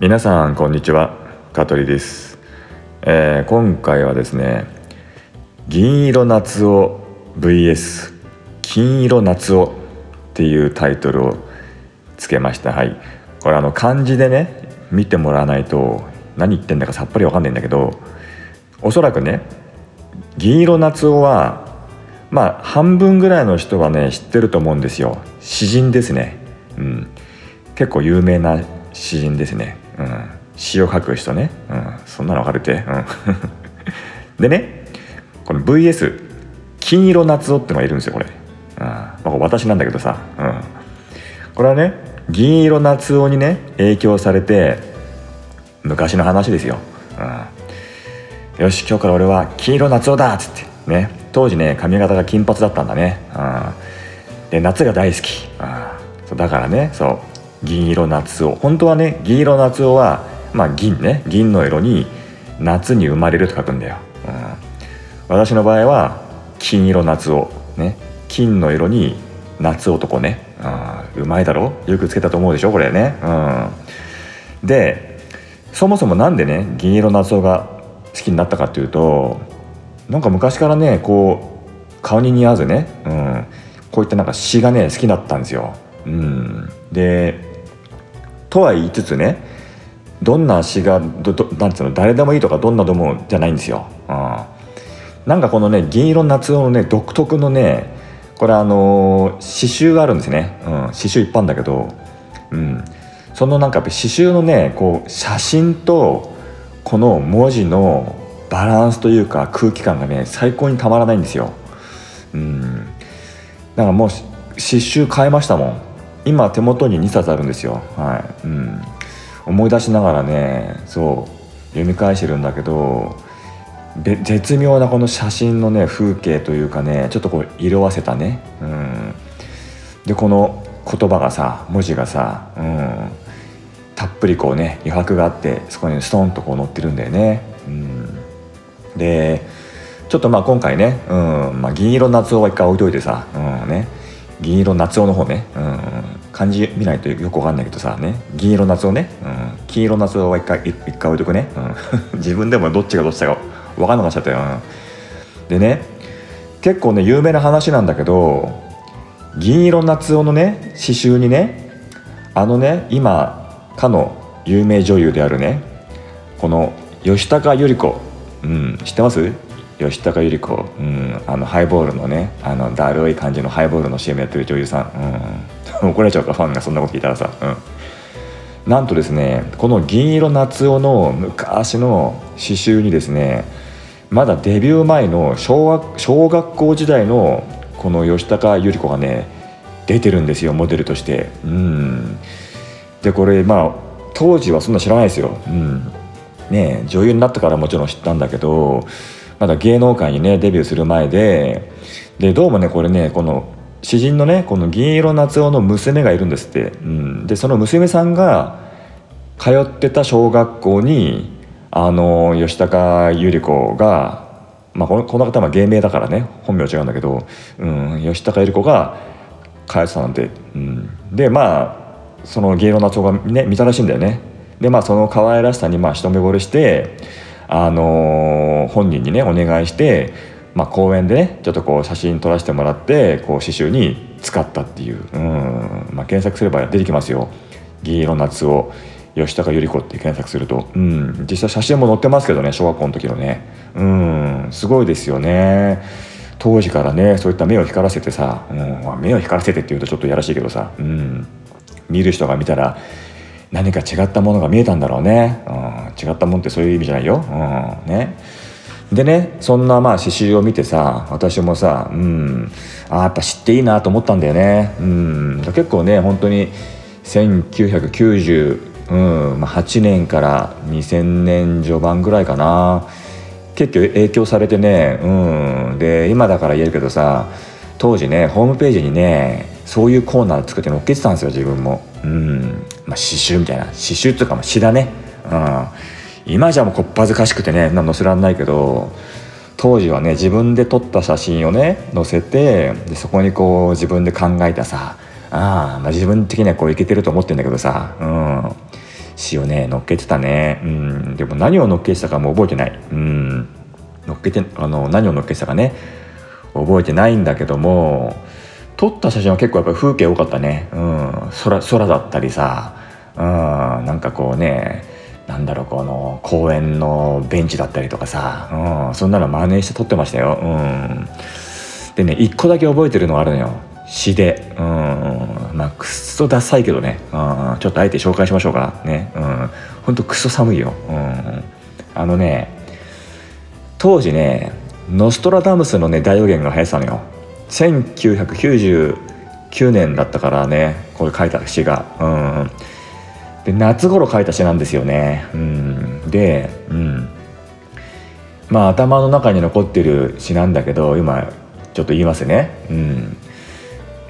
皆さんこんにちは。香取です、えー、今回はですね銀色夏男 vs 金色夏男っていうタイトルをつけました。はい。これあの漢字でね見てもらわないと何言ってんだかさっぱりわかんないんだけどおそらくね銀色夏男はまあ半分ぐらいの人はね知ってると思うんですよ。詩人ですね。うん。結構有名な詩人ですね、詩を書く人ね、うん、そんなの分かるて、うん、でねこの VS 金色夏男ってのがいるんですよこれ、うん。まあ、私なんだけどさ、うん、これはね銀色夏男にね影響されて昔の話ですよ、うん、よし今日から俺は金色夏男だっつって。ね。当時ね髪型が金髪だったんだね、うん、で夏が大好き、うん、そうだからねそう銀色夏男。本当はね銀色夏男はまあ銀ね銀の色に夏に生まれると書くんだよ、うん、私の場合は金色夏男ね。金の色に夏男ね、うん、うまいだろ？よくつけたと思うでしょ？これね、うん、でそもそも何でね銀色夏男が好きになったかっていうとなんか昔からねこう顔に似合わずね、うん、こういったなんか詩がね好きだったんですよ、うん、でとは言いつつねどんな詩がどどなんつうの誰でもいいとかどんなでもじゃないんですよ。うん、なんかこのね銀色夏男のね独特のねこれあのー、刺繍があるんですね、うん、刺繍一般だけど、うん、そのなんか刺繍のねこう写真とこの文字のバランスというか空気感がね最高にたまらないんですよ。うん、だからもう刺繍変えましたもん。今手元に2冊あるんですよ、はい。うん、思い出しながらねそう読み返してるんだけど絶妙なこの写真のね風景というかねちょっとこう色あせたね、うん、でこの言葉がさ文字がさ、うん、たっぷりこうね余白があってそこにストンとこう載ってるんだよね、うん、でちょっとまあ今回ね、うん。まあ、銀色夏男は一回置いといてさ、うんね、銀色夏男の方ね、うん、漢字見ないとよくわかんないけどさね。銀色夏男ね、うん、金色夏男は一回一回置いとくね、うん、自分でもどっちがどっちだか分かんなくなっちゃったよ、うん、でね結構ね有名な話なんだけど銀色夏男のね刺繍にねあのね今かの有名女優であるねこの吉高由里子、うん、知ってます？吉高由里子、うん、あのハイボールのねあのだるい感じのハイボールの CM やってる女優さん、うん、怒られちゃうかファンがそんなこと聞いたらさ、うん、なんとですねこの銀色夏男の昔の刺繍にですねまだデビュー前の小学小学校時代のこの吉高由里子がね出てるんですよモデルとして。うん。でこれまあ当時はそんな知らないですよ、うん、ね女優になったからもちろん知ったんだけどまだ芸能界にねデビューする前ででどうもねこれねこの詩人のねこの銀色夏男の娘がいるんですって、うん、でその娘さんが通ってた小学校にあの吉高由里子が、まあ、このこの方は芸名だからね本名違うんだけど、うん、吉高由里子が通ってたなんて、うん、でまあその芸能夏男がね見たらしいんだよね。でまあその可愛らしさにまあ一目惚れしてあの本人にねお願いして、まあ、公園でねちょっとこう写真撮らせてもらってこう刺繍に使ったっていう、うん。まあ、検索すれば出てきますよ「銀色夏を吉高由里子」って検索すると、うん、実際写真も載ってますけどね小学校の時のね。うん。すごいですよね。当時からねそういった目を光らせてさ、うん。まあ、目を光らせてっていうとちょっとやらしいけどさ、うん、見る人が見たら何か違ったものが見えたんだろうね、うん、違ったもんってそういう意味じゃないよ、うん、ね。でねそんなまあ刺繍を見てさ私もさうんあやっぱ知っていいなと思ったんだよね。うん。結構ね本当に1998、うんまあ、年から2000年序盤ぐらいかな。結構影響されてねうん。で今だから言えるけどさ当時ねホームページにねそういうコーナー作って載っけてたんですよ自分も。うん。まあ刺繍みたいな。刺繍っていうかまあ詩だね。うん。今じゃもうこっぱずかしくてね載せらんないけど当時はね自分で撮った写真をね載せてでそこにこう自分で考えたさあ、まあ、自分的にはこういけてると思ってんだけどさ、うん、詩をね乗っけてたね。うん。でも何を乗っけてたかも覚えてない。うん。乗っけてあの何を乗っけてたかね覚えてないんだけども撮った写真は結構やっぱり風景多かったね、うん、空空だったりさ、うん、なんかこうねなんだろうこの公園のベンチだったりとかさ、うん、そんなの真似して撮ってましたよ、うん、でね一個だけ覚えてるのがあるのよ。詩でうん。まあくっそダサいけどね、うん、ちょっとあえて紹介しましょうか。ね。うん。ほんとクソ寒いよ、うん、あのね当時ねノストラダムスのね大予言が流行ってたのよ。1999年だったからねこれ書いた詩が。うん。で夏頃書いた詩なんですよね。うん。でうん。まあ頭の中に残ってる詩なんだけど今ちょっと言いますね。うん。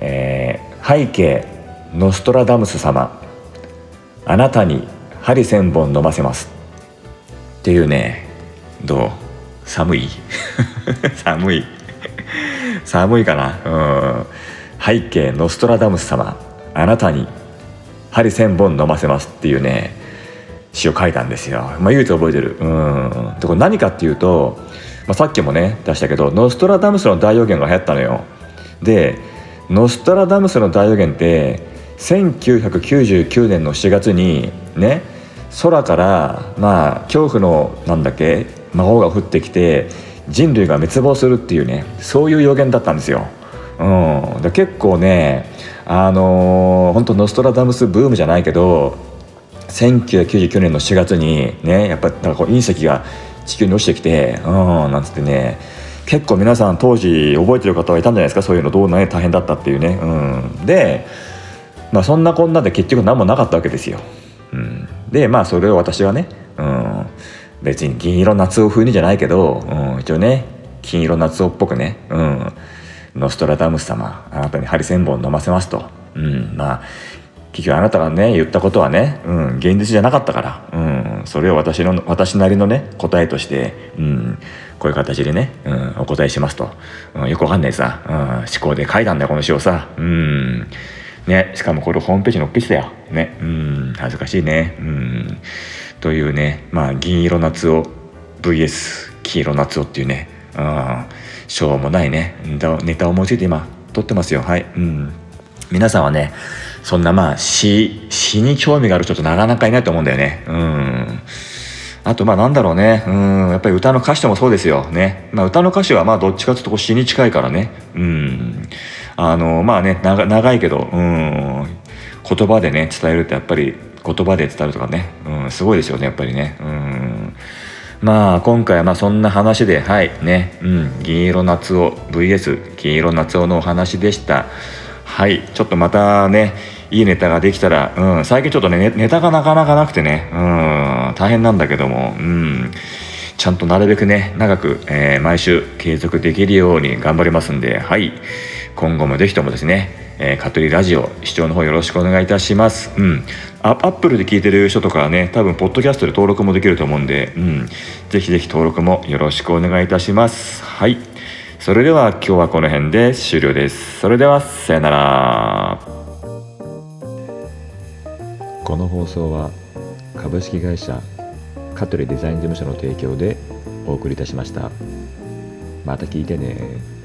えー、背景ノストラダムス様。あなたに針千本飲ませます。っていうね。どう？寒い？寒い。寒いかな？うん。背景ノストラダムス様。あなたに針千本飲ませますっていうね詩を書いたんですよ。まあ、唯一覚えてる。うん。でこれ何かっていうと、まあ、さっきもね出したけどノストラダムスの大予言が流行ったのよ。でノストラダムスの大予言って1999年の4月にね空からまあ恐怖のなんだっけ魔法が降ってきて人類が滅亡するっていうねそういう予言だったんですよ。うん、で結構ねあの、本当ノストラダムスブームじゃないけど1999年の4月にねやっぱなんかこう隕石が地球に落ちてきてうんなんつってね結構皆さん当時覚えてる方はいたんじゃないですか？そういうのどうね大変だったっていうね、うん、で、まあ、そんなこんなで結局何もなかったわけですよ、うん、でまあそれを私はね、うん、別に銀色夏男風にじゃないけど、うん、一応ね金色夏男っぽくね、うん、ノストラダムス様あなたに針千本飲ませますと、うん、まあ結局あなたがね言ったことはね、うん、現実じゃなかったから、うん、それを私の私なりのね答えとして、うん、こういう形でね、うん、お答えしますと、うん、よくわかんないさ、うん、思考で書いたんだよこの詩をさ、うん、ね、しかもこれホームページに載っけてたよ、ね、うん、恥ずかしいね、うん、というね、まあ、銀色夏を VS 黄色夏をっていうね、うん、しょうもないね。ネタを思いついて今撮ってますよ。はい、うん、皆さんはねそんなまあ詩詩に興味がある人ってなかなかいないと思うんだよね。うん。あとまあなんだろうね。うん。やっぱり歌の歌詞ともそうですよ。ね、まあ、歌の歌詞はまあどっちかというと詩に近いからね。うん。あのまあね長いけどうん。言葉でね伝えるってやっぱり言葉で伝えるとかね、うん、すごいですよねやっぱりね。うん。まあ今回はまあそんな話ではいね。うん。銀色夏男 VS 銀色夏男のお話でした。はい。ちょっとまたねいいネタができたら、うん、最近ちょっとねネタがなかなかなくてね、うん、大変なんだけども、うん、ちゃんとなるべくね長く、えー、毎週継続できるように頑張りますんではい今後もぜひともですね、えー、カトリラジオ視聴の方よろしくお願いいたします。うん。アップルで聞いてる人とかはね、多分ポッドキャストで登録もできると思うんで、うん。ぜひぜひ登録もよろしくお願いいたします。はい。それでは今日はこの辺で終了です。それではさよなら。この放送は株式会社香取デザイン事務所の提供でお送りいたしました。また聞いてね